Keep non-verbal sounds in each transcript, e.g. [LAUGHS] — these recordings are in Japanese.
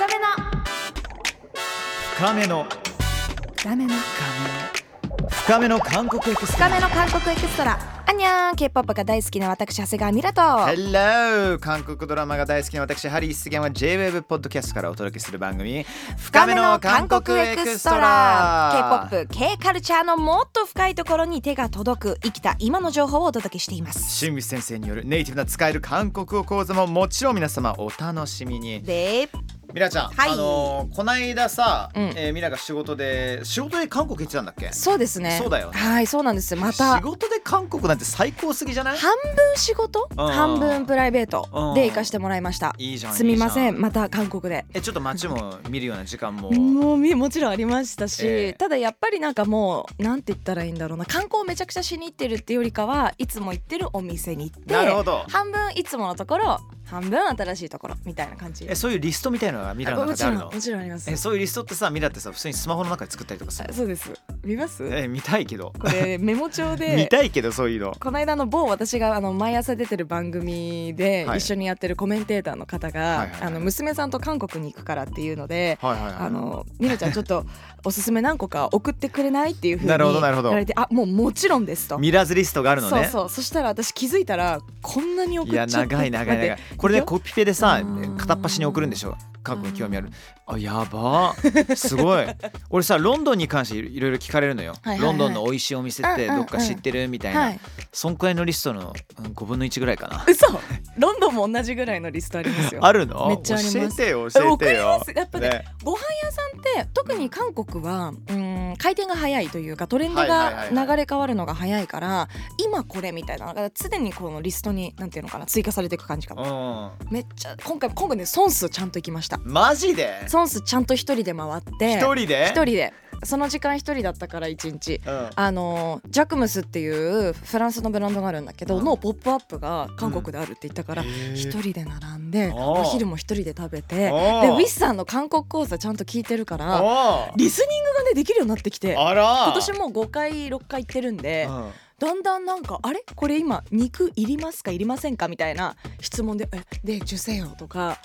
深めの。深めの。深めの。深めの。韓国エクスト深ラめの韓国エクストラ。アンニャン K-POP が大好きな私長谷川ミラと Hello! 韓国ドラマが大好きな私ハリー杉山 J-WAVE ポッドキャストからお届けする番組深めの韓国エクストラ。K-POP、K カルチャーのもっと深いところに手が届く生きた今の情報をお届けしています。新内先生によるネイティブな使える韓国語講座ももちろん皆様お楽しみに。でミラちゃん、はい。あのーこないださ、うん。えーミラが仕事で仕事で韓国行ってたんだっけ？そうですね。そうだよね。はいそうなんです。また。仕事で韓国なんて最高すぎじゃない？半分仕事？うん。半分プライベートうん。で行かしてもらいました。いいじゃんすみません。また韓国で。えちょっと街も見るような時間も。もうみもちろんありましたし、ええ。ただやっぱりなんかもうなんて言ったらいいんだろうな。観光めちゃくちゃしに行ってるっていうよりかはいつも行ってるお店に行ってなるほど。半分いつものところ半分新しいところみたいな感じ。えそういうリストみたいなのがミラのも中であるの？もちろんあります。えそういうリストってさミラってさ普通にスマホの中で作ったりとかさあそうです。見ます？え見たいけど。これメモ帳 [LAUGHS] 見でたいけどそういうの。この間の某私があの毎朝出てる番組ではい。一緒にやってるコメンテーターの方が、はいあの娘さんと韓国に行くからっていうので、はいはいはい。あのみなちゃんちょっとおすすめ何個か送ってくれないっていうふうになるほど言なるほど。われてあもうもちろんですと。ミラーズリストがあるのね。そうそう。そしたら私気づいたらこんなに送いやっちゃって長い長い長い。待ってこれねいくよ。コピペでさうん。片っ端に送るんでしょ。韓国に興味あるあやば。すごい。俺さロンドンに関していろいろ聞かれるのよ。はいはいはい。ロンドンの美味しいお店ってうんうんどっか知ってるみたいはない。そんくらいのリストのうん5分の1ぐらいかな。嘘。ロンドンも同じぐらいのリストありますよ。あるの？めっちゃあります。教えてよ教えてよ。やっぱねね。ご飯屋さんって特に韓国はうん回転が早いというかトレンドはいはいがはいはい。流れ変わるのが早いから今これみたいな。常にこのリストになんていうのかな追加されていく感じかなうんめっちゃ今回今回ねソンスちゃんと行きました。マジで？ソンスちゃんと一人で回って一人で？一人で。その時間一人だったから一日。うん。あのジャクムスっていうフランスのブランドがあるんだけど、うん。のポップアップが韓国であるって言ったから一、人で並んでお昼も一人で食べてでウィスさんの韓国講座ちゃんと聞いてるからリスニングがねできるようになってきて今年もう5回6回行ってるんでうん。だんだんなんかあれ？これ今肉いりますか？いりませんか？みたいな質問で「えで受精よ」とか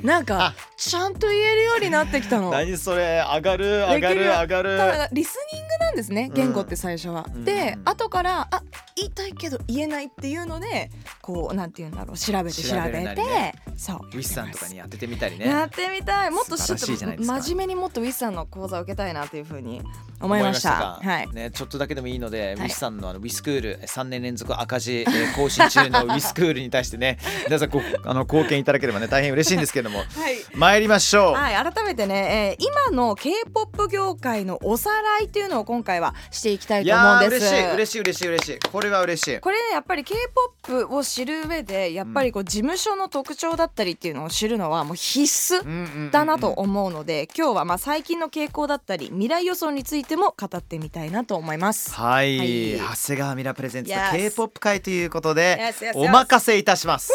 なんかあ。ちゃんと言えるようになってきたの。[LAUGHS] 何それ。上がる上がる上がる。ただリスニングなんですねうん。言語って最初は。うん。でうん後からあ言いたいけど言えないっていうのでこうなんて言うんだろう調べて調調べて、ねそうウィスさんとかにやっててみたりね。やってみたい。もっと素晴らしいじゃないですか。真面目にもっとウィスさんの講座を受けたいなというふうに思いました。はいか？ね、ちょっとだけでもいいので、い。ウィスさんのあのウィスクール3年連続赤字、えー更新中のウィスクールに対してね [LAUGHS] 皆さんごあの貢献いただければね大変嬉しいんですけれどもはい。参りましょう、はい、改めてね、えー今の K-POP 業界のおさらいっていうのを今回はしていきたいいと思うんです。嬉しい嬉しい嬉しい嬉しい。これは嬉しい。これねやっぱり K-POP を知る上でやっぱりこう事務所の特徴だったりっていうのを知るのはもう必須だなと思うので今日はまあ最近の傾向だったり未来予想についても語ってみたいなと思います。はい、はい。長谷川ミラプレゼンツの Yes K-POP 会ということで、お任せいたします。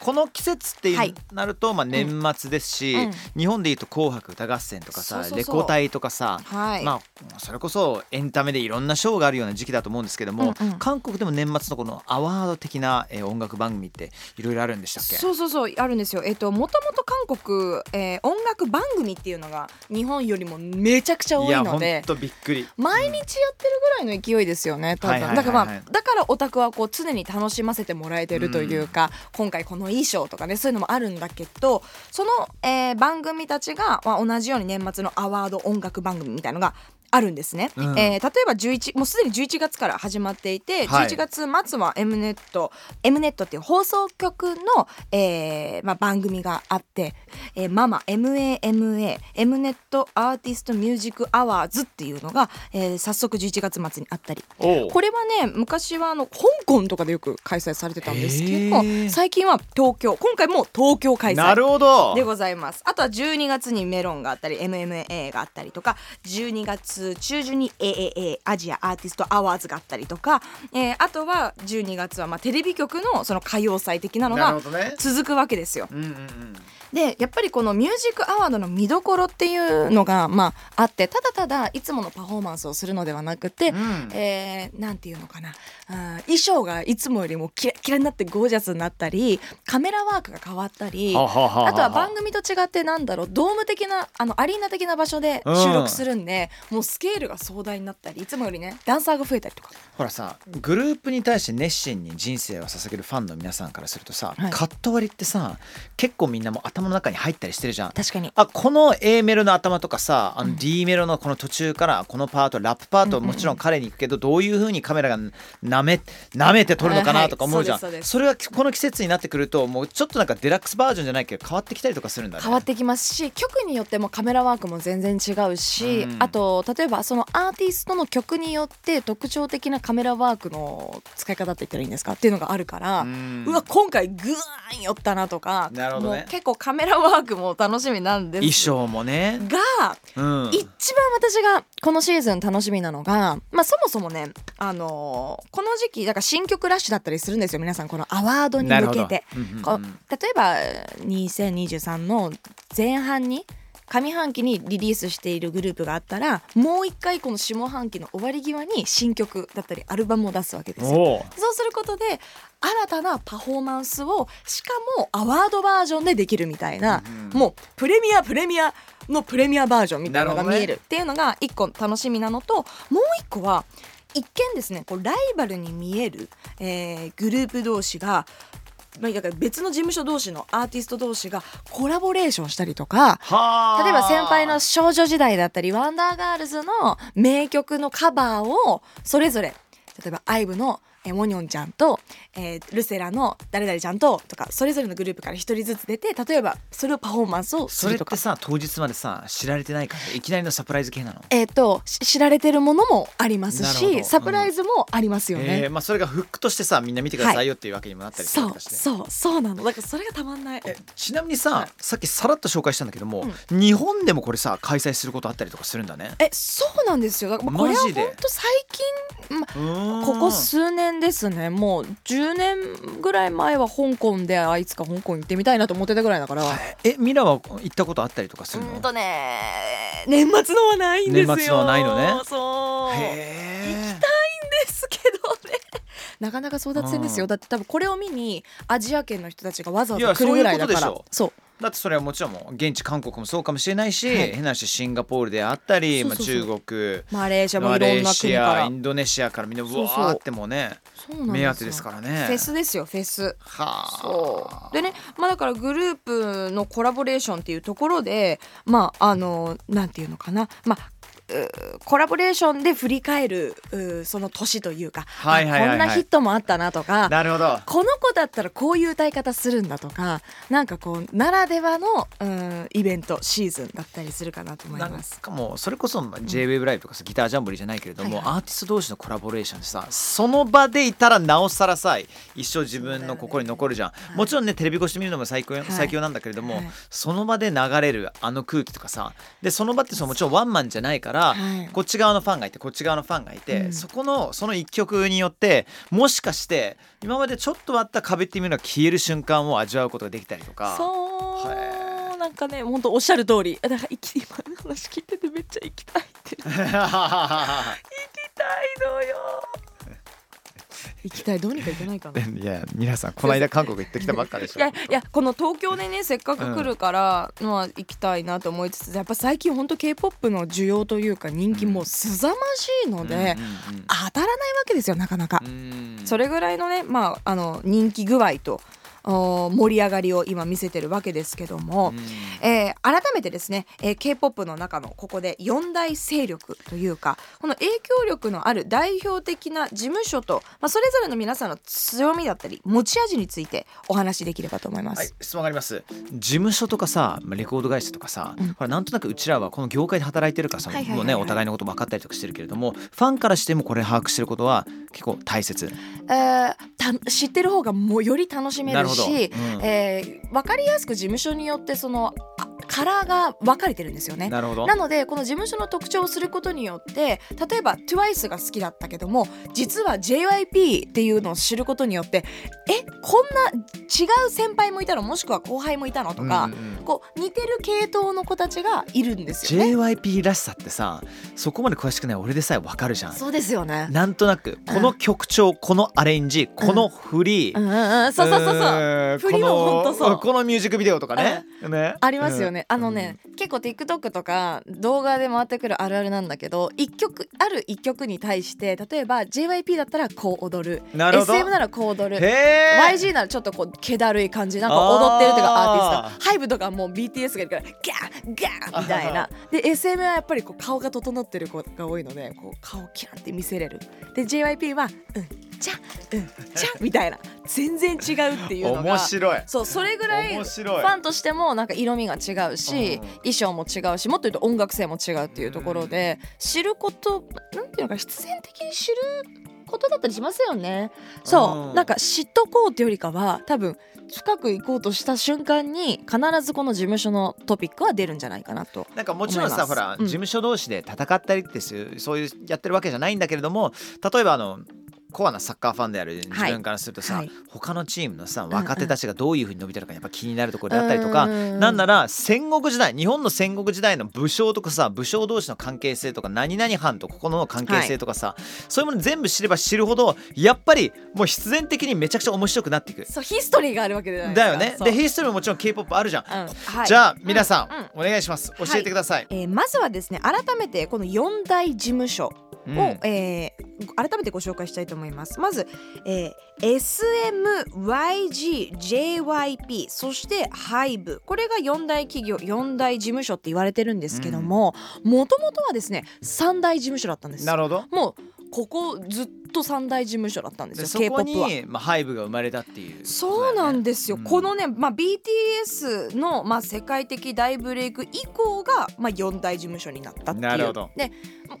この季節ってはい。なると、まあ年末ですし、うん。日本でいうと紅白歌合戦とかさレコ大とかさ、はい、まあそれこそエンタメでいろんなショーがあるような時期だと思うんですけども、うんうん。韓国でも年末のこのアワード的な、えー音楽番組っていろいろあるんでしたっけそうそうそうあるんですよ。えっともともと韓国、えー音楽番組っていうのが日本よりもめちゃくちゃ多いので。とびっくり。毎日やってるぐらいの勢いですよねだからまあだからオタクはこう常に楽しませてもらえてるというか、今回この衣装とかねそういうのもあるんだけどその、えー番組たちが、まあ、同じように年末のアワード音楽番組みたいのがあるんですね、うん。えー例えば11もうすでに11月から始まっていて、はい。11月末は M ネット M ネットっていう放送局の、えーまあ、番組があって、えーママ MAMA M ネットアーティストミュージックアワーズっていうのが、えー早速11月末にあったり。これはね昔はあの香港とかでよく開催されてたんです。けど最近は東京。今回も東京開催なるほど。でございます。あとは12月にメロンがあったり MMA があったりとか12月中旬に AAA アジアアーティストアワーズがあったりとか、えーあとは12月はまあテレビ局のその歌謡祭的なのが続くわけですよ。うんうんうんででやっぱりこのミュージックアワードの見どころっていうのが、まあ、あってただただいつものパフォーマンスをするのではなくて、うんえーなんていうのかな衣装がいつもよりもキラキラになってゴージャスになったりカメラワークが変わったり。はあとは番組と違ってなんだろうドーム的なあのアリーナ的な場所で収録するんで、もうスケールが壮大になったりいつもよりねダンサーが増えたりとか。ほらさグループに対して熱心に人生を捧げるファンの皆さんからするとさ、はい。カット割りってさ結構みんなもう頭の中に入ったりしてるじゃん。確かに。あこの A メロの頭とかさあのうん。D メロのこの途中からこのパートラップパートもちろん彼に行くけどどういう風にカメラがなめなめて撮るのかなとか思うじゃん、はいそそれはこの季節になってくるともうちょっとなんかデラックスバージョンじゃないけど変わってきたりとかするんだね。変わってきますし曲によってもカメラワークも全然違うし、うん。あと例えばそのアーティストの曲によって特徴的なカメラワークの使い方って言ったらいいんですかっていうのがあるから、ううんわ今回グーン寄ったなとかなるほどね。もう結構カメラワークも楽しみなんです。衣装もね、がうん、一番私がこのシーズン楽しみなのが、まあ、そもそもね、あのーこの時期だから新曲ラッシュだったりするんですよ皆さん。このアワードに向けて。うんうんうん。こう例えば2023の前半に上半期にリリースしているグループがあったらもう一回この下半期の終わり際に新曲だったりアルバムを出すわけですよ。そうすることで新たなパフォーマンスをしかもアワードバージョンでできるみたいな、うんもうプレミアプレミアのプレミアバージョンみたいなのが見える。っていうのが一個楽しみなのともう一個は一見ですねこうライバルに見える、えーグループ同士がまあだから別の事務所同士のアーティスト同士がコラボレーションしたりとかはあ。例えば先輩の少女時代だったりワンダーガールズの名曲のカバーをそれぞれ例えば IVE のえーモニョンちゃんと、えールセラの誰々ちゃんととかそれぞれのグループから一人ずつ出て例えばそれをパフォーマンスをすそれってるとか。さ当日までさ知られてないからいきなりのサプライズ系なの？えー、とし知られてるものもありますしサプライズもありますよね。えーまあ、それがフックとしてさみんな見てくださいよっていうわけにもなったりするそうわけだしねそうそうなの。だからそれがたまんない。えちなみにさ、はい。さっきさらっと紹介したんだけども、日本でもこれさ開催することあったりとかするんだね。えそうなんですよ。だからまあこれは本当最近、まここ数年ですね。もう10年ぐらい前は香港であいつか香港行ってみたいなと思ってたぐらいだから。えミラは行ったことあったりとかするの？うんとね年末のはないんですよ。年末のはないのね。そう。へえ。ですけどね。[LAUGHS] なかなか争奪戦ですよ。だって多分これを見にアジア圏の人たちがわざわざ来るぐらいだから。そういうことでしょ。そうだってそれはもちろん現地韓国もそうかもしれないし、はい。変な話シンガポールであったりそうそうそう。まあ、中国マレーシアもマいろんな国から。アインドネシアからみんなうわーってもうね目当てですからね。フェスですよフェス。はあ。そう。でねまあだからグループのコラボレーションっていうところでまああのなんていうのかな。まあコラボレーションで振り返るその年というか、はいはいはいはい。あこんなヒットもあったなとかなるほど。この子だったらこういう歌い方するんだとかなんかこうならではのうんイベントシーズンだったりするかなと思いなんます。かもうそれこそまあ JWAVE ライブとかさギタージャンボリーじゃないけれども、はいはい。アーティスト同士のコラボレーションでさその場でいたらなおさらさ一生自分の心に残るじゃん、い。もちろんねテレビ越しで見るのも最強,、い。最強なんだけれども、はい。その場で流れるあの空気とかさでその場ってそのもちろんワンマンじゃないから、はい。こっち側のファンがいてこっち側のファンがいて、うん。そこのその一曲によってもしかして今までちょっとあった壁っていうのが消える瞬間を味わうことができたりとか。そうへなんかね本当おっしゃる通り。だから今の話聞いててめっちゃ行きたいって。[LAUGHS] 行きたいのよ行きたいどうにか行けないかな。い [LAUGHS] いや皆さんこの間韓国行ってきたばっかでしょ。やいやこの東京でねせっかく来るからのは行きたいなと思いつつやっぱ最近本当 K-POP の需要というか人気もうすざましいので、うんうんうん当たらないわけですよなかなか。うん。それぐらいのね、まあ、あの人気具合とお盛り上がりを今見せてるわけですけども、うん。えー改めてですね、えー K-POP の中のここで4大勢力というかこの影響力のある代表的な事務所と、まあ、それぞれの皆さんの強みだったり持ち味についてお話しできればと思います。はい、質問があります。事務所とかさまあレコード会社とかさ、うん。ほらなんとなくうちらはこの業界で働いてるからさ、はいねお互いのこと分かったりとかしてるけれどもファンからしてもこれ把握してることは結構大切。えーた知ってる方がもうより楽しめなるほど、るし、うん。えー分かりやすく事務所によってそのあカラーが分かれてるんですよね。なのでこの事務所の特徴をすることによって例えば TWICE が好きだったけども実は JYP っていうのを知ることによってえこんな違う先輩もいたの？もしくは後輩もいたの？とか、うんうんこう似てる系統の子たちがいるんですよね。JYP らしさってさそこまで詳しくない俺でさえわかるじゃん。そうですよね。なんとなくこの曲調このアレンジこの振り、うんうんうん、そうそうそうそう。う振りもほんとそう。このこのミュージックビデオとかね。ね。ありますよね、あのね、結構 TikTok とか動画で回ってくるあるあるなんだけど一曲ある一曲に対して例えば JYP だったらこう踊る。なる SM ならこう踊うんる YG ならちょっとこう気だるい感じ。なんか踊ってるうかアーティストハイブとかもう BTS がいるからガンガンみたいな。で SM はやっぱりこう顔が整ってる子が多いのでこう顔キャンって見せれる。で JYP はうんじゃうんじゃ [LAUGHS] みたいな全然違うっていうのが面白い。そうそれぐらいフ面白い。ァンとしてもなんか色味が違うし、うん。衣装も違うしもっと言うと音楽性も違うっていうところで、知ることなんていうのか必然的に知ることだったりしますよね。そう、うんなんか知っとこうってよりかは多分深く行こうとした瞬間に必ずこの事務所のトピックは出るんじゃないかなと。なんかもちろんさほら、うん。事務所同士で戦ったりってそういうやってるわけじゃないんだけれども例えばあのコアなサッカーファンである自分からするとさ、はい。他のチームのさん若手たちがどういうふうに伸びてるかやっぱ気になるところであったりとか、うんなんなら戦国時代日本の戦国時代の武将とかさ武将同士の関係性とか何々藩とここの関係性とかさ、そういうもの全部知れば知るほどやっぱりもう必然的にめちゃくちゃ面白くなっていく。そうヒストリーがあるわけ。だよね。でヒストリーももちろん K-POP あるじゃん。うん。はい。じゃあ皆さん、うん。お願いします。教えてください。えーまずはですね改めてこの四大事務所うん。を、えー改めてご紹介したいと思います。まず、えー SMYGJYP そして HYBE これが4大企業4大事務所って言われてるんですけどももともとはですね3大事務所だったんです。なるほど。もうここずっと3大事務所だったんですよでそこ K-POP は。に、まあ、ハイブが生まれたっていう、そうなんですよ、うん。このね、まあ、BTS の、まあ、世界的大ブレイク以降が、まあ、4大事務所になったっていう。なるほど。で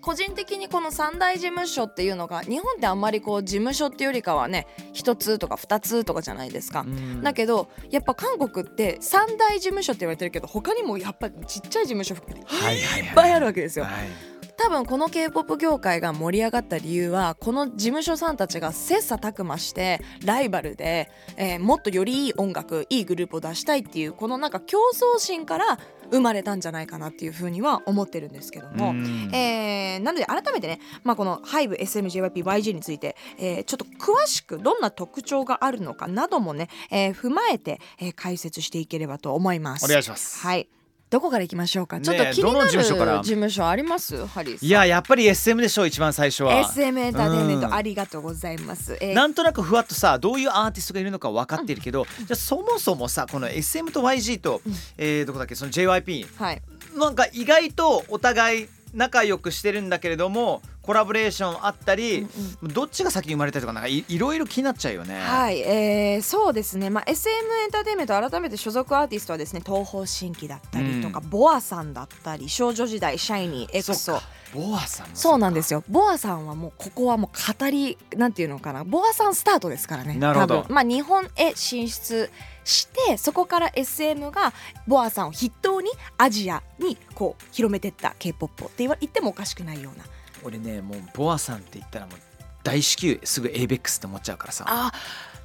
個人的にこの3大事務所っていうのが日本ってあんまりこう事務所っていうよりかはね1つとか2つとかじゃないですか。うん。だけどやっぱ韓国って3大事務所って言われてるけど他にもやっぱりちっちゃい事務所含めてはいはいはい。いっぱいあるわけですよ。はい多分この K-POP 業界が盛り上がった理由はこの事務所さんたちが切磋琢磨してライバルで、えーもっとよりいい音楽いいグループを出したいっていうこのなんか競争心から生まれたんじゃないかなっていうふうには思ってるんですけども。うんえーなので改めてね、まあ、この HYBESMJYPYG について、えーちょっと詳しくどんな特徴があるのかなどもね、えー踏まえて、えー解説していければと思います。お願いします。はいどこから行きましょうか、ちょっと気になるどの事務所から？事務所あります？ハリーいややっぱり SM でしょ一番最初は。SM エンターテインメンうん。トありがとうございます。えー。なんとなくふわっとさどういうアーティストがいるのか分かってるけど、じゃあそもそもさこの SM と YG と、うん。えーどこだっけ？その JYP はい、なんか意外とお互い仲良くしてるんだけれどもコラボレーションあったり、どっちが先に生まれたりとかなんかいいろいろ気になっちゃうよね。はい、えーそうですね、まあ、SM エンターテインメント改めて所属アーティストはですね東方神起だったりとか、ボアさんだったり少女時代シャイニーエクソボアさんもそうなんですよ。ボアさんはもうここはもう語りなんていうのかな。ボアさんスタートですからねなるほど。まあ日本へ進出してそこから SM がボアさんを筆頭にアジアにこう広めてった k p o p って言ってもおかしくないような俺ねもうボアさんって言ったらもう大至急すぐ ABEX って思っちゃうからさ。あ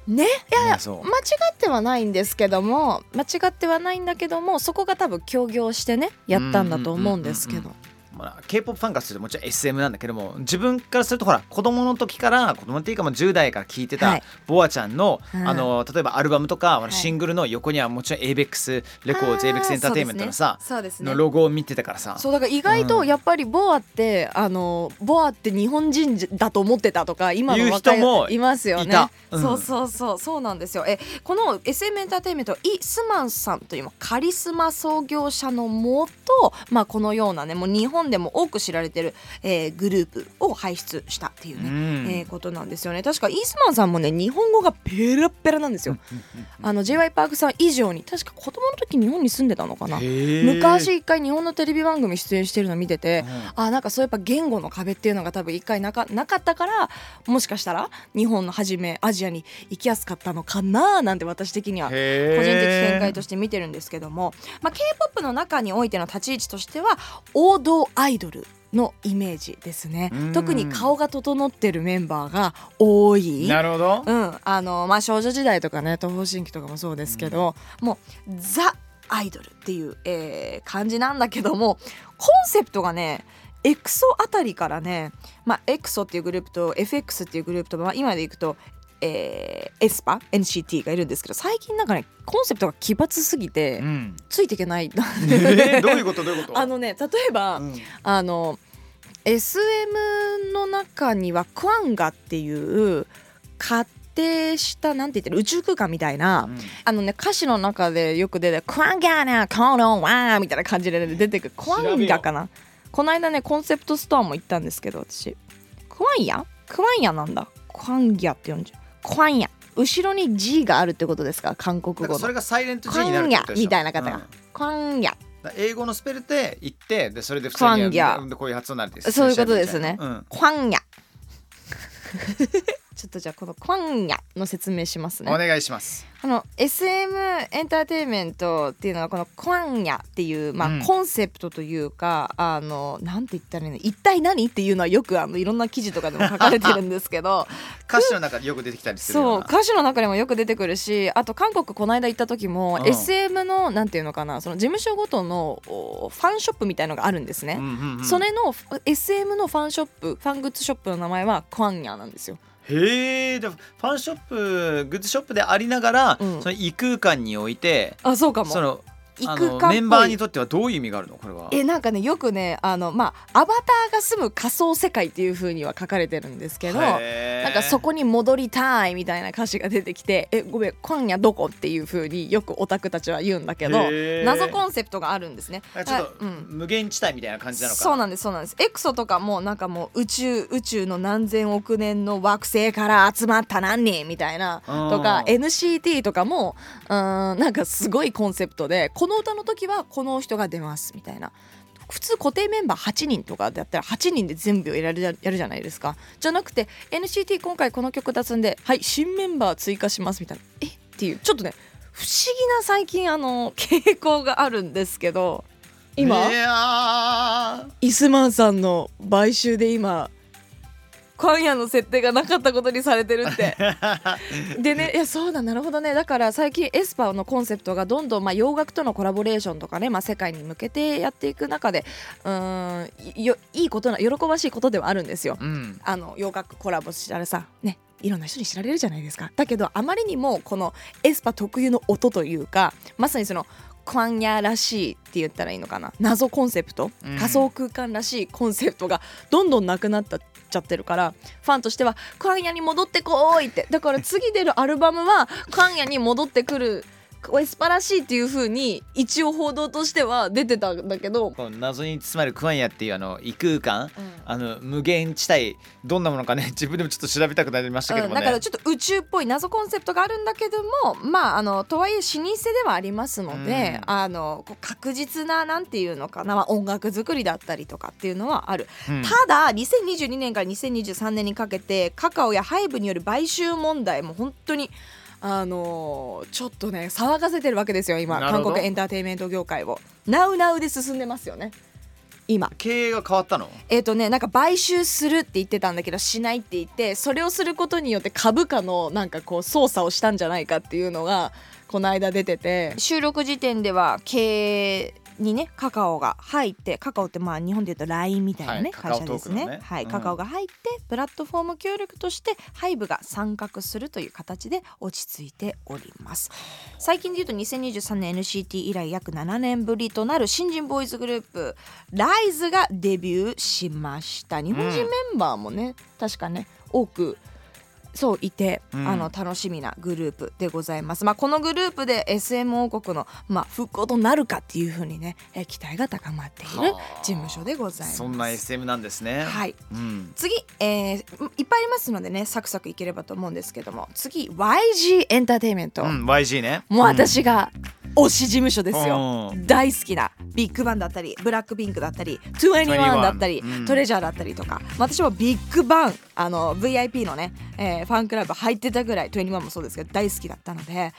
ね？いや間違ってはないんですけども間違ってはないんだけどもそこが多分協業してねやったんだと思うんですけどまあ、K-POP ファンからするともちろん SM なんだけども自分からするとほら子供の時から子供っていうかもう10代から聴いてたはい。ボアちゃんの、うんあの例えばアルバムとか、シングルの横にはもちろん ABEX レコーズ ABEX エンターテインメントのさ、そうですね。のロゴを見てたからさ。そうだから意外とやっぱりボアって、あのボアって日本人だと思ってたとか今の若い人もいますよね。うん。そうそうそうそうなんですよ。えこの SM エンターテインメントイ・スマンさんというカリスマ創業者のもと、まあ、このようなねもう日本本でも多く知られてる、えーグループを輩出したっていうね、うん。えーことなんですよね。確かイースマンさんもね日本語がペラッペラなんですよ。あの j y パークさん以上に確か子供の時日本に住んでたのかな。昔一回日本のテレビ番組出演してるの見ててうん。あなんかそうやっぱ言語の壁っていうのが多分一回なかなかったからもしかしたら日本の初めアジアに行きやすかったのかななんて私的には個人的見解として見てるんですけども、まあ、k p o p の中においての立ち位置としては王道アイドルのイメージですね。うん。特に顔が整ってるメンバーが多い。なるほど。うん、あのまあ少女時代とかね東方神起とかもそうですけど、もうザ・アイドルっていう、えー感じなんだけどもコンセプトがねエクソあたりからね、まあ、エクソっていうグループと FX っていうグループと、まあ、今でいくと、えーエスパ NCT がいるんですけど最近なんかねコンセプトが奇抜すぎて、うん。ついていけないえーどういうこと？どういうこと？[LAUGHS] あのね例えば、うん。あの SM の中にはクワンガっていう仮定したなんて言ってる宇宙空間みたいな、うん。あのね歌詞の中でよく出て「クワンガなコロンワー」みたいな感じで出てくる。クワンガかな？この間ねコンセプトストアも行ったんですけど私。クワンヤ？クワンヤなんだ。クワンギャって呼んじゃうクワンヤ後ろに G があるってことですか？韓国語の。れがサイレントク G ワになるってことでしょ。みたいな方が、うん。クワンヤ英語のスペルで言ってでそれで普通にこういう発音になるってそういうことですね。うん。クワンヤちょっとじゃあこのクワンヤの説明しますね。お願いします。あの SM エンターテインメントっていうのはこのクワンヤっていう、まあうん。コンセプトというかあのなんて言ったらいいの？一体何っていうのはよくあのいろんな記事とかでも書かれてるんですけど。[LAUGHS] 歌詞の中でよく出てきたりするよそううな歌詞の中でもよく出てくるしあと韓国この間行った時も、うん。SM のなんていうのかなその事務所ごとのおファンショップみたいのがあるんですね。うんうんうんそれの SM のファンショップファングッズショップの名前はクワンヤなんですよ。へえでファンショップグッズショップでありながら、うん。その異空間においてあそうかも。そのあの異空間っぽい。メンバーにとってはどういう意味があるの？これは。えなんかねよくねあのまあアバターが住む仮想世界っていう風には書かれてるんですけどなんかそこに戻りたいみたいな歌詞が出てきて「えごめん今夜どこ?」っていう風によくオタクたちは言うんだけど謎コンセプトがあるんですね。ちょっと、はいうん。無限地帯みたいな感じなのかな？そうなんですそうなんです。エクソとかもなんかもう宇宙宇宙の何千億年の惑星から集まった何人みたいなうん。とか NCT とかもうーんなんかすごいコンセプトでこの歌の時はこの人が出ますみたいな。普通固定メンバー8人とかだったら8人で全部やるやるじゃないですか。じゃなくて NCT 今回この曲出すんではい新メンバー追加しますみたいな。え？っていう。ちょっとね不思議な最近あの [LAUGHS] 傾向があるんですけど今、イスマンさんの買収で今今夜の設定がなかったことにされてるって。ー [LAUGHS] でねいやそうだなるほどね。だから最近エスパーのコンセプトがどんどん、まあ、洋楽とのコラボレーションとかね、まあ、世界に向けてやっていく中でうーんよいいことな喜ばしいことではあるんですよ。うん。あの洋楽コラボしたらさねいろんな人に知られるじゃないですか。だけどあまりにもこのエスパ特有の音というかまさにそのクワンヤらしいって言ったらいいのかな。謎コンセプト、うん。仮想空間らしいコンセプトがどんどんなくなったちゃってるからファンとしてはクワンヤに戻ってこーいって。だから次出るアルバムはクワンヤに戻ってくるエスパらしいっていう風に一応報道としては出てたんだけど、この謎に包まれるクワンヤっていうあの異空間。あの無限地帯どんなものかね。[LAUGHS] 自分でもちょっと調べたくなりましたけどうん、だもね、からちょっと宇宙っぽい謎コンセプトがあるんだけどもまああのとはいえ老舗ではありますので、うん。あの確実ななんていうのかな、まあ、音楽作りだったりとかっていうのはある、うん。ただ2022年から2023年にかけてカカオやハイブによる買収問題も本当にあのーちょっとね騒がせてるわけですよ今韓国エンターテインメント業界を。ナウナウで進んでますよね今。経営が変わったの？えっ、とねなんか買収するって言ってたんだけどしないって言ってそれをすることによって株価のなんかこう操作をしたんじゃないかっていうのがこの間出てて収録時点では経営にねカカオが入ってカカオってまあ日本でいうと LINE みたいなね、はい会社ですね。ねはい、うんカカオが入ってプラットフォーム協力としてハイブが参画するという形で落ち着いております。最近でいうと2023年 NCT 以来約7年ぶりとなる新人ボーイズグループライズがデビューしました。日本人メンバーもね、確かね多くそういて、うん。あの楽しみなグループでございます。まあこのグループで SM 王国のまあ復興となるかっていうふうにね、えー期待が高まっているはあ。事務所でございます。そんな SM なんですね。はい。うん。次、えーいっぱいありますのでねサクサクいければと思うんですけども次 YG エンターテインメント、うん YG ね。もう私が推し事務所ですよ、うん。大好きなビッグバンだったりブラックピンクだったり21だったり、21うん。トレジャーだったりとか。私はビッグバンあの VIP のね、えーファンクラブ入ってたぐらい21もそうですけど大好きだったので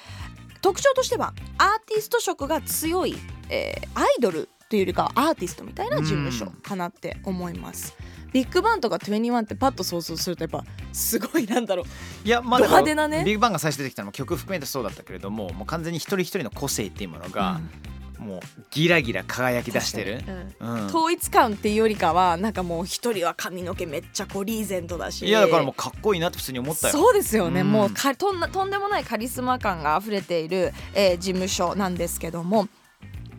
特徴としてはアーティスト色が強い、えーアイドルっていうよりかはアーティストみたいな事務所かなって思います。ビッグバンとか21ってパッと想像するとやっぱすごいなんだろう。いやまあド派手なね。ビッグバンが最初出てきたのも曲含めてそうだったけれどももう完全に一人一人の個性っていうものが、もうギラギラ輝き出してる、うん。統一感っていうよりかはなんかもう一人は髪の毛めっちゃこうリーゼントだし。いやだからもうかっこいいなって普通に思ったよ。そうですよね、うん。もうかとんなとんでもないカリスマ感が溢れている、えー事務所なんですけども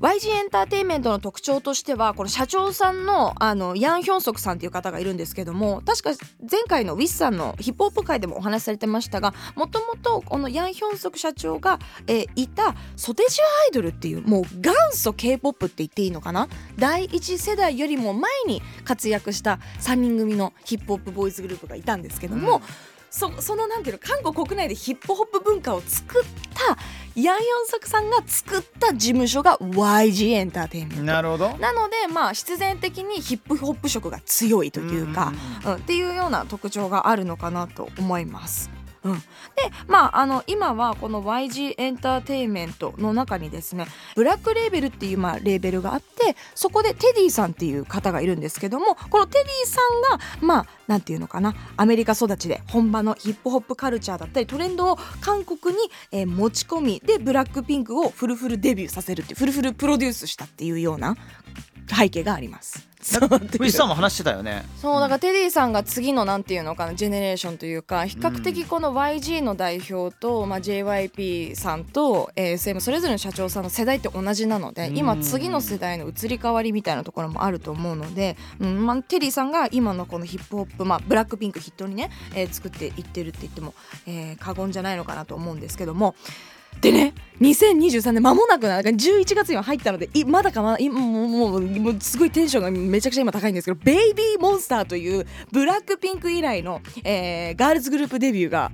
YG エンターテインメントの特徴としてはこの社長さんのあのヤン・ヒョンソクさんっていう方がいるんですけども確か前回のウィスさんのヒップホップ界でもお話しされてましたがもともとこのヤン・ヒョンソク社長が、えーいたソテジアアイドルっていうもう元祖 k p o p って言っていいのかな第一世代よりも前に活躍した3人組のヒップホップボーイズグループがいたんですけども、うんそそのなんていうの韓国国内でヒップホップ文化を作ったヤン・ヨンソクさんが作った事務所が YG エンターテインメント。なるほどなのでまあ必然的にヒップホップ色が強いというか、うんっていうような特徴があるのかなと思います。うん、でまああの今はこの YG エンターテインメントの中にですねブラックレーベルっていうまあレーベルがあってそこでテディさんっていう方がいるんですけどもこのテディさんがまあなんていうのかなアメリカ育ちで本場のヒップホップカルチャーだったりトレンドを韓国に、えー持ち込みでブラックピンクをフルフルデビューさせるってフルフルプロデュースしたっていうような背景があります。そうっていうウィスさんも話してたよねそうだからテディさんが次のなんていうのかなジェネレーションというか比較的この YG の代表と、まあ、JYP さんと、えー SM それぞれの社長さんの世代って同じなのでうん今次の世代の移り変わりみたいなところもあると思うので、うんまあ、テディさんが今のこのヒップホップ、まあ、ブラックピンク筆頭にね、えー作っていってるって言っても、えー過言じゃないのかなと思うんですけども。でね2023年間もなくな11月には入ったのでまだかまだいもうもうもうすごいテンションがめちゃくちゃ今高いんですけどベイビーモンスターというブラックピンク以来の、えーガールズグループデビューが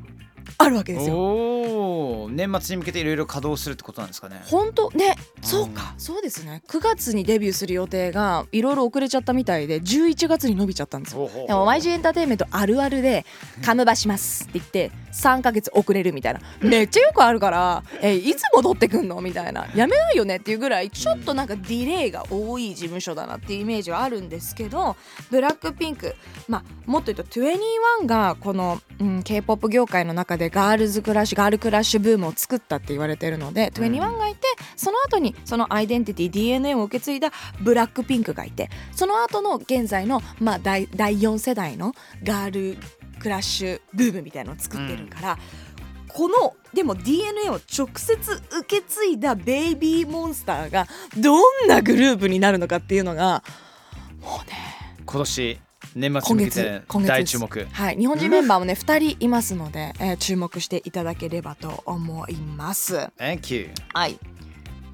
あるわけですよ。年末に向けていろいろ稼働するってことなんですかね。本当？ね。そうか。そうですね。9月にデビューする予定がいろいろ遅れちゃったみたいで11月に伸びちゃったんですよ。でも YG エンターテインメントあるあるで「カムバします」って言って3ヶ月遅れるみたいな。めっちゃよくあるから「えいつ戻ってくんの?」みたいな。やめないよねっていうぐらいちょっとなんかディレイが多い事務所だなっていうイメージはあるんですけどブラックピンク。まあもっと言うと21がこの、うん、k p o p 業界の中でガールズクラッシュガールクラッシュブームを作ったって言われてるので21がいてその後にそのアイデンティティ DNA を受け継いだブラックピンクがいてその後の現在の、まあ、第第4世代のガールクラッシュブームみたいなのを作ってるから、このでも DNA を直接受け継いだベイビーモンスターがどんなグループになるのかっていうのがもうね今年年末に向けて今月大注目。はい、日本人メンバーもね2人いますので、えー注目していただければと思います。Thank you. はい。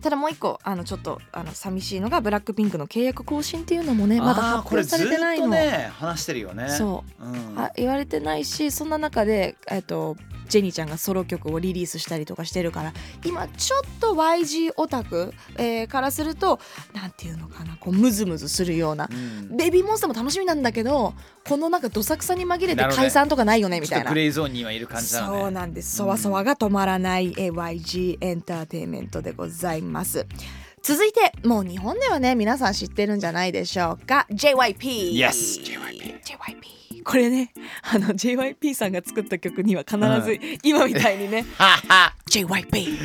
ただもう一個あのちょっとあの寂しいのがブラックピンクの契約更新っていうのもねまだ発表されてないの。これずっとね話してるよね、そうん、あ言われてないしそんな中で、えっとジェニーちゃんがソロ曲をリリースしたりとかしてるから今ちょっと YG オタク、えーからするとなんていうのかなこうムズムズするようなうん。ベビーモンスターも楽しみなんだけどこのなんかどさくさに紛れて解散とかないよねみたいな。ちょっとグ。レーゾーンにはいる感じね。そうなんです。そわそわが止まらない、えー YG エンターテインメントでございます。続いてもう日本ではね皆さん知ってるんじゃないでしょうか。JYP Yes JYP JYP これねあの JYP さんが作った曲には必ず今みたいにね [LAUGHS] JYP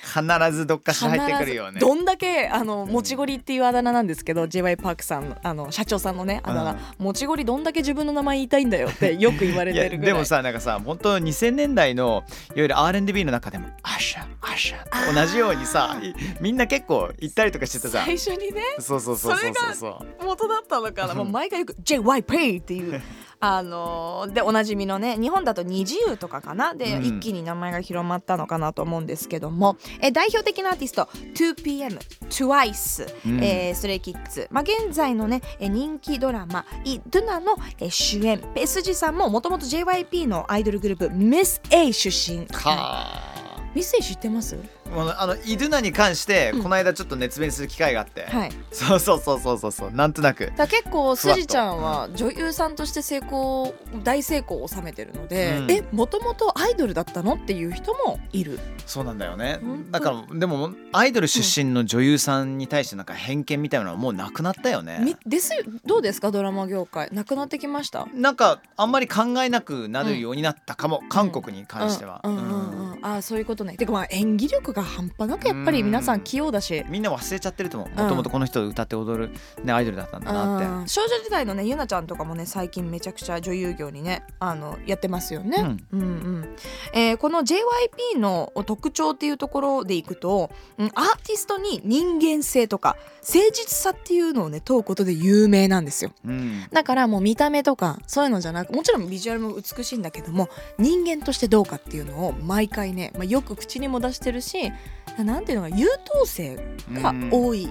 必ずどっかしら入ってくるよね。どんだけあのもちごりっていうあだ名なんですけど J.Y. パークさんのあの社長さんのねあだ名、もちごりどんだけ自分の名前言いたいんだよって [LAUGHS] よく言われてるぐらい。でもさなんかさ本当2000年代のいわゆる R&B の中でもアッシャーアッシャ同じようにさいみんな結構行ったりとかしてたじゃん。最初にね。そうそうそうそうそうそう。元だったのかな。もう毎回よく JYP っていうあのーでおなじみのね日本だと二自由とかかな？で、うん。一気に名前が広まったのかなと思うんですけども、え代表的なアーティスト 2PM TWICE、うん。えー、ストレイキッズ、まあ、現在のねえ人気ドラマ「イ・ドゥナ」のえ主演。ペスジさんももともと JYP のアイドルグループ Miss A 出身。はあ。ミス A 知ってます？もうあのイドゥナに関してうん。この間ちょっと熱弁する機会があって、はい。そうそうそうそうそうそう。なんとなく。だ結構ふわっとスジちゃんは女優さんとして成功大成功を収めてるので、うん。えもともとアイドルだったのっていう人もいる。そうなんだよね。だからでもアイドル出身の女優さんに対してなんか偏見みたいなのはもうなくなったよね。みですよどうですか？ドラマ業界。なくなってきました？なんかあんまり考えなくなるようになったかも、韓国に関しては、うん。うんうんうん。うん。ああそういうことね。てかまあ演技力が半端なくやっぱり皆さん器用だし、みんな忘れちゃってると思う。ん。もともとこの人歌って踊る、ね、アイドルだったんだなって。うん少女時代のねゆなちゃんとかもね最近めちゃくちゃ女優業にねあのやってますよね。うん。うんえーこの JYP の特徴っていうところでいくと、うん、アーティストに人間性とか誠実さっていうのをね問うことで有名なんですよ。うん。だからもう見た目とかそういうのじゃなくもちろんビジュアルも美しいんだけども人間としてどうかっていうのを毎回ね、まあ、よく口にも出してるしなんていうのか優等生が多い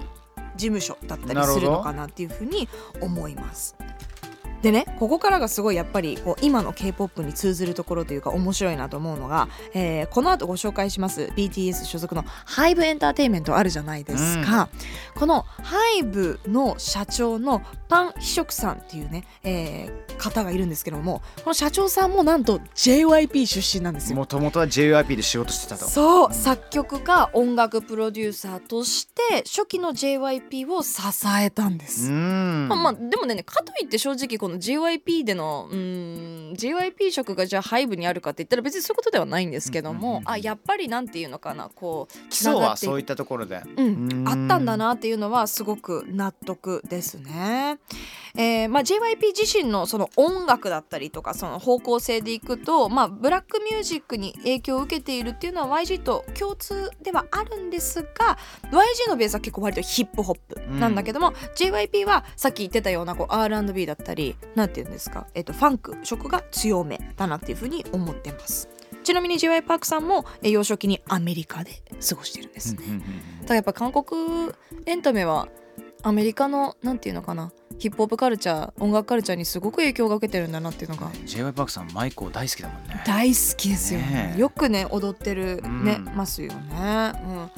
事務所だったりするのかなっていうふうに思います。でねここからがすごいやっぱりこう今の k p o p に通ずるところというか面白いなと思うのが、えーこの後ご紹介します BTS 所属の HYBE エンターテインメントあるじゃないですか、この HYBE の社長のパン・ヒショクさんっていうね、えー方がいるんですけどもこの社長さんもなんと JYP 出身なんですよ。もともとは JYP で仕事してたとそう作曲家音楽プロデューサーとして初期の JYP を支えたんです。んまあ、まあでもねかといって正直この JYP でのうーん JYP 色がじゃあハイブにあるかって言ったら別にそういうことではないんですけども、うんうんうんあやっぱりなんていうのかなこう基礎はそういったところで。うん。うん。あったんだなっていうのはすごく納得ですね。えーまあ、JYP 自身のその音楽だったりとかその方向性でいくと、まあ、ブラックミュージックに影響を受けているっていうのは YG と共通ではあるんですが YG のベースは結構割とヒップホップなんだけども、JYP はさっき言ってたようなこう R&B だったりなんて言うんですか、えっとファンク色が強めだなっていうふうに思ってます。ちなみに JY パークさんもえー幼少期にアメリカで過ごしてるんです。ね。うんうんうん。だからやっぱ韓国エンタメはアメリカのなんていうのかな？ヒップホップカルチャー音楽カルチャーにすごく影響が受けてるんだなっていうのが。JY パークさんマイコ大好きだもんね。大好きですよね。ねえ。よくね踊ってるね、うん。ますよね。うん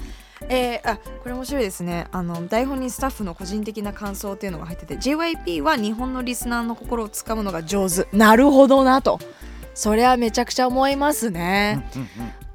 えーあこれ面白いですね。あの台本にスタッフの個人的な感想っていうのが入ってて JYP は日本のリスナーの心をつかむのが上手。なるほどなと。それはめちゃくちゃ思いますね。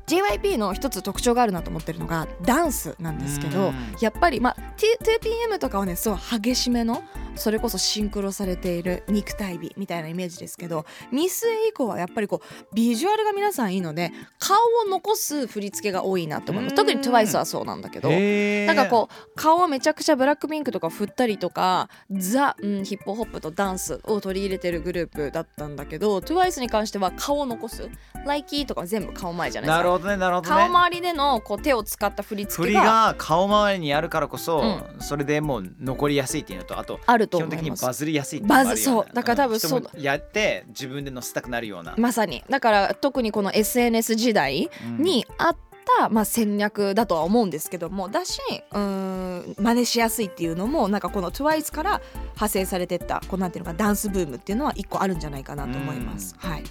JYP の一つ特徴があるなと思ってるのがダンスなんですけどうん。やっぱりまあ T- 2PM とかはねすごい激しめのそれこそシンクロされている肉体美みたいなイメージですけどミス A 以降はやっぱりこうビジュアルが皆さんいいので顔を残す振り付けが多いなと思いますうん。特に TWICE はそうなんだけどなんかこう顔をめちゃくちゃブラックピンクとか振ったりとかザ、うん、ヒップホップとダンスを取り入れてるグループだったんだけど TWICE に関しては顔を残す「ライキー」とか全部顔前じゃないですか。なるほどねなるほど顔ね周りでのこう手を使った振り付振りけがが顔周りにあるからこそ、それでもう残りやすいっていうのとあとあると基本的にバズりやすいっていうのもあるよねバズそう。だから多分そう人もやって自分で載せたくなるような、まさに。だから特にこの SNS 時代うん。にあった、まあ、戦略だとは思うんですけどもだしうーん真似しやすいっていうのもなんかこの TWICE から派生されてったこうなんていうのかダンスブームっていうのは一個あるんじゃないかなと思います。はい、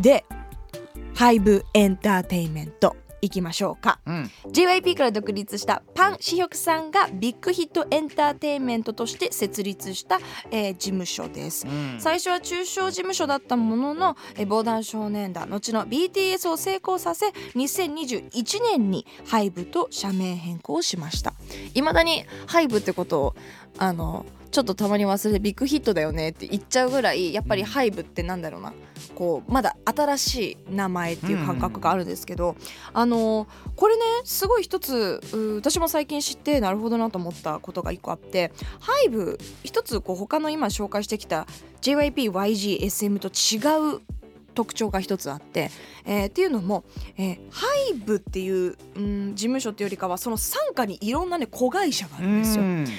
で HYBE エンターテインメントいきましょうか。うん JYP から独立したパン・シヒョクさんが Big Hit Entertainment として設立した、えー事務所です。うん最初は中小事務所だったもののえー防弾少年団後の BTS を成功させ2021年に HYBE と社名変更しましたいまだに HYBE ってことをあのちょっとたまに忘れて Big Hit だよねって言っちゃうぐらいやっぱり HYBE ってなんだろうな。こうまだ新しい名前っていう感覚があるんですけど、あのこれねすごい一つう私も最近知ってなるほどなと思ったことが一個あって HYBE 一つこう他の今紹介してきた JYP YG SM と違う特徴が一つあって、えーっていうのも、えー HYBE っていう、うん、事務所っていうよりかはその傘下にいろんなね子会社があるんですよ。うん例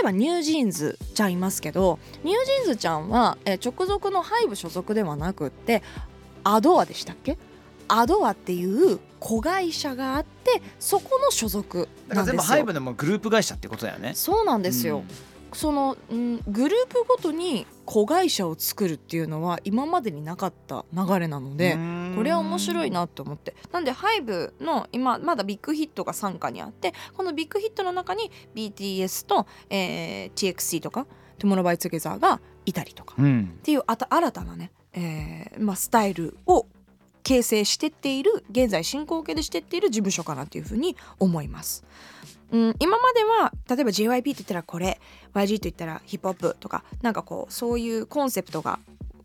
えば NewJeans ちゃんいますけど NewJeans ちゃんは、えー直属の HYBE 所属ではなくって ADOR でしたっけ？ ADOR っていう子会社があってそこの所属だからなんですよ全部 HYBE。のもうグループ会社ってことだよね。そうなんですよ、うんその、うん、グループごとに子会社を作るっていうのは今までになかった流れなので、これは面白いなと思って。なんで HYBE の今まだ Big Hit が傘下にあってこの Big Hit の中に BTS と、えー TXT とか Tomorrow by Together がいたりとか。っうん。ていうあた新たなね、えーまあ、スタイルを形成してっている現在進行形でしてっている事務所かなというふうに思います。うん、今までは例えば JYP って言ったらこれ YG と言ったらヒップホップとかなんかこうそういうコンセプトが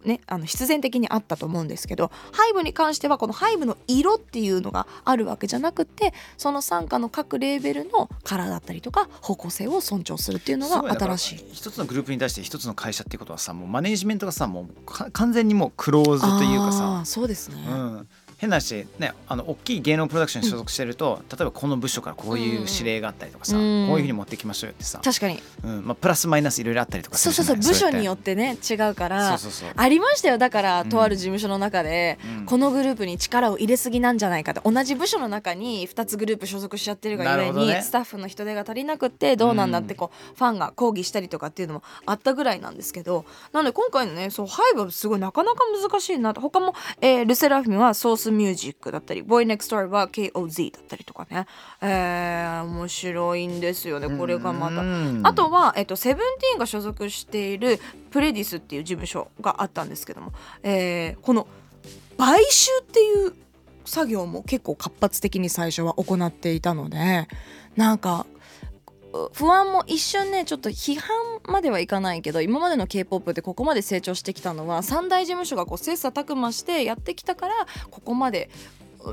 ね、あの必然的にあったと思うんですけどハイブに関してはこのハイブの色っていうのがあるわけじゃなくてその傘下の各レーベルのカラーだったりとか方向性を尊重するっていうのが新しい。一つのグループに対して一つの会社っていうことはさもうマネージメントがさもうか完全にもうクローズというかあさーそうですね、うん、変な話ねあの大きい芸能プロダクションに所属してると、例えばこの部署からこういう指令があったりとかさ、うん。こういうふうに持ってきましょうよってさ、確かに。うん。まあ、プラスマイナスいろいろあったりとかすそうそうそう。部署によってね違うから。そうそうそう。ありましたよ。だからうん。とある事務所の中で、うん。このグループに力を入れすぎなんじゃないかって同じ部署の中に2つグループ所属しちゃってるがゆえに、スタッフの人手が足りなくってどうなんだってこう、ファンが抗議したりとかっていうのもあったぐらいなんですけどなので今回のねそうハイブはすごいなかなか難しいな。と他も、えールセラフィムはソースミュージックだったりボーイネクストーは KOZ だったりとかね、えー面白いんですよね。これがまた。うんあとは、えっと、セブンティーンが所属しているプレディスっていう事務所があったんですけども、えーこの買収っていう作業も結構活発的に最初は行っていたのでなんかう不安も一瞬ねちょっと批判まではいかないけど今までの k p o p ってここまで成長してきたのは三大事務所がこう切磋琢磨してやってきたからここまで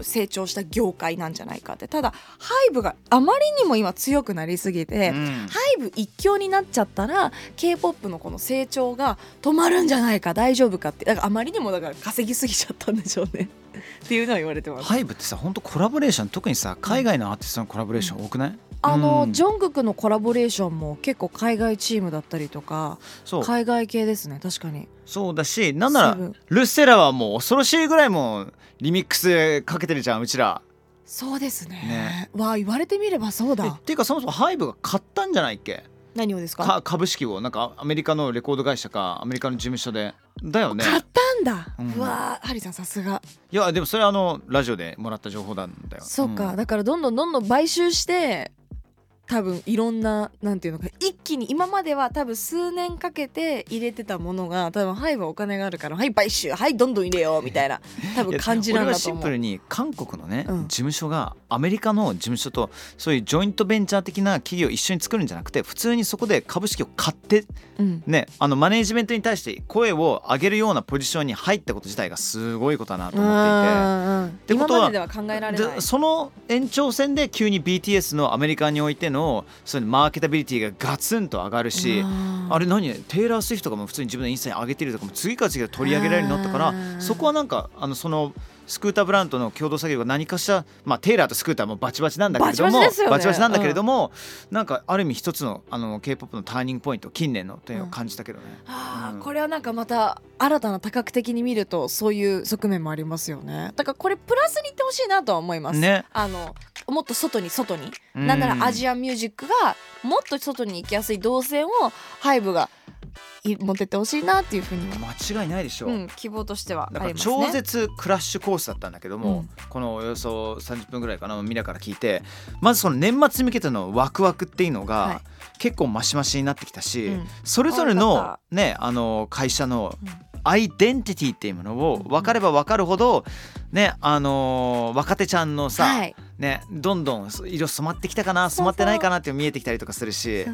成長した業界なんじゃないかって。ただハイブがあまりにも今強くなりすぎて、うん。ハイブ一強になっちゃったら k p o p のこの成長が止まるんじゃないか。大丈夫かって。だからあまりにもだから稼ぎすぎちゃったんでしょうね。[LAUGHS] っていうのは言われてます。ハイブってさ本当コラボレーション特にさ海外のアーティストのコラボレーション多くない、あの、うん。ジョングクのコラボレーションも結構海外チームだったりとか海外系ですね。確かにそうだしなんならルッセラはもう恐ろしいぐらいもうリミックスかけてるじゃんうちら。そうですね。ね。わあ言われてみればそうえだ。っていうかそもそもハイブが買ったんじゃないっけ？何をですか？か株式を。なんかアメリカのレコード会社かアメリカの事務所で。だよね。買ったんだ、ううんわあハリーさんさすが。いやでもそれはあのラジオでもらった情報なんだよ。そうか、ん。だからどんどんどんどん買収して多分いろんななんていうのか一気に今までは多分数年かけて入れてたものが多分はいはお金があるからはい買収はいどんどん入れようみたいな多分感じなんだと思う。プルに韓国のね、うん事務所がアメリカの事務所とそういうジョイントベンチャー的な企業を一緒に作るんじゃなくて普通にそこで株式を買ってうんねあのマネージメントに対して声を上げるようなポジションに入ったこと自体がすごいことだなと思っていて。てことは今まででは考えられないでその延長線で急に BTS のアメリカにおいてのそういうマーケタビリティがガツンと上がるし、うんあれ何？テイラー・スウィフトがもう普通に自分のインスタに上げてるとかも次から次へと取り上げられるようにな。ったかうん。らそこはなんかあのそのスクーターブランドの共同作業が何かしら、まあ、テイラーとスクーターもバチバチなんだけれどもバチバチね。バチバチなんだけれども、なんかある意味一つのあの k p o p のターニングポイント近年のというのを感じたけどね。うん。あーこれはなんかまた新たな多角的に見るとそういう側面もありますよね。だからこれプラスに言ってほしいなとは思います、ね。あのもっと外に外に、うん。なんならアジアンミュージックがもっと外に行きやすい動線をハイブがい持ってってほしいなっていうふうには、間違いないでしょう、うん、希望としてはだから超絶クラッシュコースだったんだけども、うん。このおよそ30分ぐらいかなミラから聞いてまずその年末に向けてのワクワクっていうのが、はい。結構マシマシになってきたし、うん。それぞれのかねあの会社のうん。アイデンティティっていうものを分かれば分かるほどねあの若手ちゃんのさ、はいねどんどん色染まってきたかな染まってないかなって見えてきたりとかするし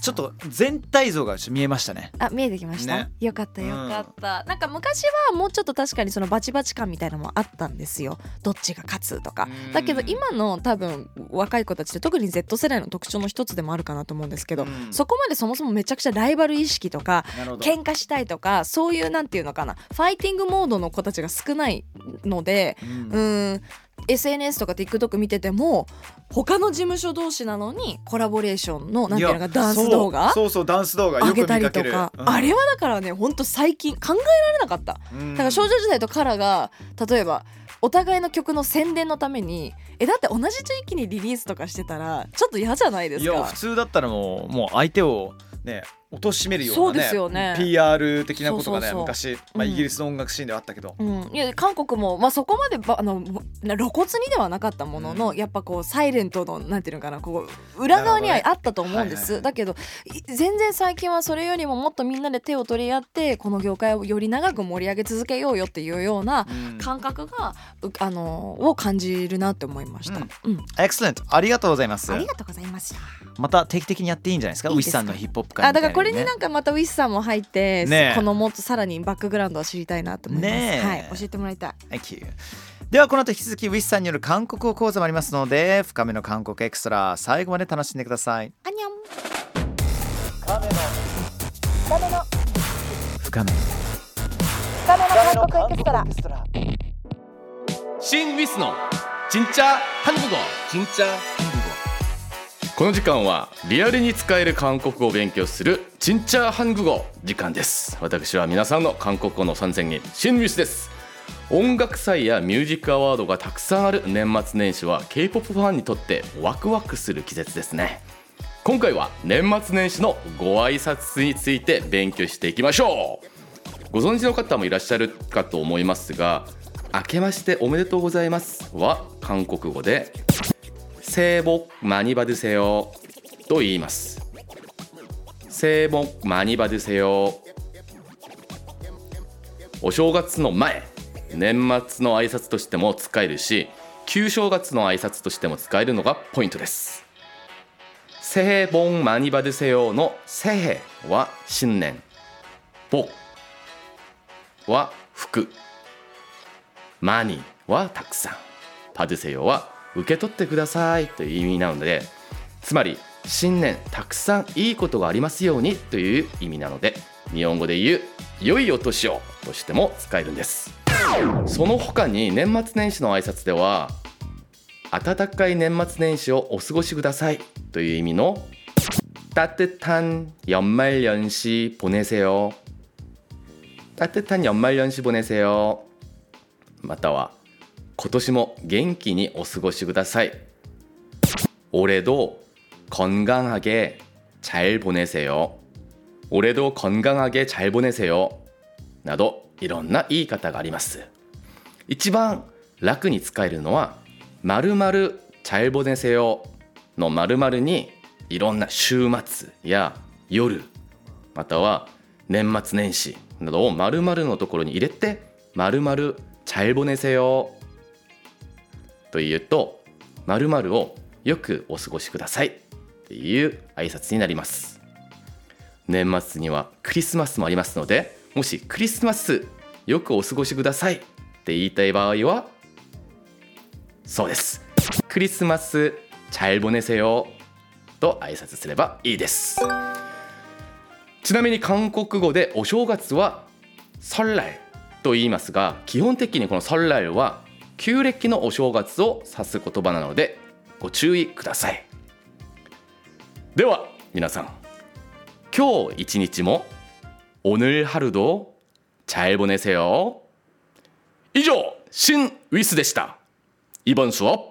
ちょっと全体像が見えましたね。あ見えてきました、ね。よかったよかった、なんか昔はもうちょっと確かにそのバチバチ感みたいなのもあったんですよ。どっちが勝つとか。うん。だけど今の多分若い子たちって特に Z 世代の特徴の一つでもあるかなと思うんですけど、うん。そこまでそもそもめちゃくちゃライバル意識とか喧嘩したいとかそういうなんていうのかなファイティングモードの子たちが少ないのでうん SNS とか TikTok 見てても他の事務所同士なのにコラボレーションのなんていうのかやダンス動画そうそうダンス動画上げたりとか、うん。あれはだからねほんと最近考えられなかった。うん。だから少女時代とカラが例えばお互いの曲の宣伝のためにえだって同じ地域にリリースとかしてたらちょっと嫌じゃないですか。いや普通だったらもうもう相手をね貶めるようなねそうですよね。PR 的なことがね昔、まあ、うん。イギリスの音楽シーンではあったけど、うん、いや韓国も、まあ、そこまでばあのな露骨にではなかったものの、うん。やっぱこうサイレントのなんていうのかなこう裏側にはあったと思うんです、はいはいはい。だけどい全然最近はそれよりももっとみんなで手を取り合ってこの業界をより長く盛り上げ続けようよっていうようなうん。感覚が、うあのを感じるなって思いました、エクセレントありがとうございます。ありがとうございました。また定期的にやっていいんじゃないですか？いいですか？ウィスさんのヒップホップ会あだからこれみたいになんかまたウィスさんも入って、ねえこのもっとさらにバックグラウンドを知りたいなと思います、ねえはい教えてもらいたい Thank you ではこの後引き続きウィスさんによる韓国語講座もありますので深めの韓国エクストラ最後まで楽しんでくださいあにゃん深め韓国エクストラ 신 위스の진짜 한국어 진짜 한국어 語この時間はリアルに使える韓国語を勉強するチンチャーハング語時間です。私は皆さんの韓国語の参戦に新ミュースです。音楽祭やミュージックアワードがたくさんある年末年始は K-POP ファンにとってワクワクする季節ですね。今回は年末年始のご挨拶について勉強していきましょう。ご存知の方もいらっしゃるかと思いますが明けましておめでとうございますは韓国語で 새해복많이받으세요と言います새해복많이받으세요お正月の前年末の挨拶としても使えるし旧正月の挨拶としても使えるのがポイントです새해복많이받으세요の새해は新年복は福マニはたくさんパドゥセヨは 受け取ってくださいという意味なのでつまり新年たくさんいいことがありますようにという意味なので日本語で言う良いお年をとしても使えるんですその他に年末年始の挨拶では暖かい年末年始をお過ごしくださいという意味の따뜻한연말연시보내세요 따뜻한 연말연시 보내세요または 今年も元気にお過ごしください올해도 건강하게 잘 보내세요 올해도 건강하게 잘 보내세요などいろんな言い方があります一番楽に使えるのは〇〇잘 보내세요の〇〇にいろんな週末や夜または年末年始などを〇〇のところに入れて〇〇잘 보내세요 というと「〇〇をよくお過ごしください」っていう挨拶になります。年末にはクリスマスもありますのでもしクリスマスよくお過ごしください。って言いたい場合はそうです。クリスマスチャイボネセヨと挨拶すればいいです。ちなみに韓国語でお正月は「ソルライ」と言いますが基本的にこの「ソルライ」は旧暦のお正月を指す言葉なのでご注意くださいでは皆さん今日一日も오늘하루도잘보내세요以上新ウィスでした이번 수업 끝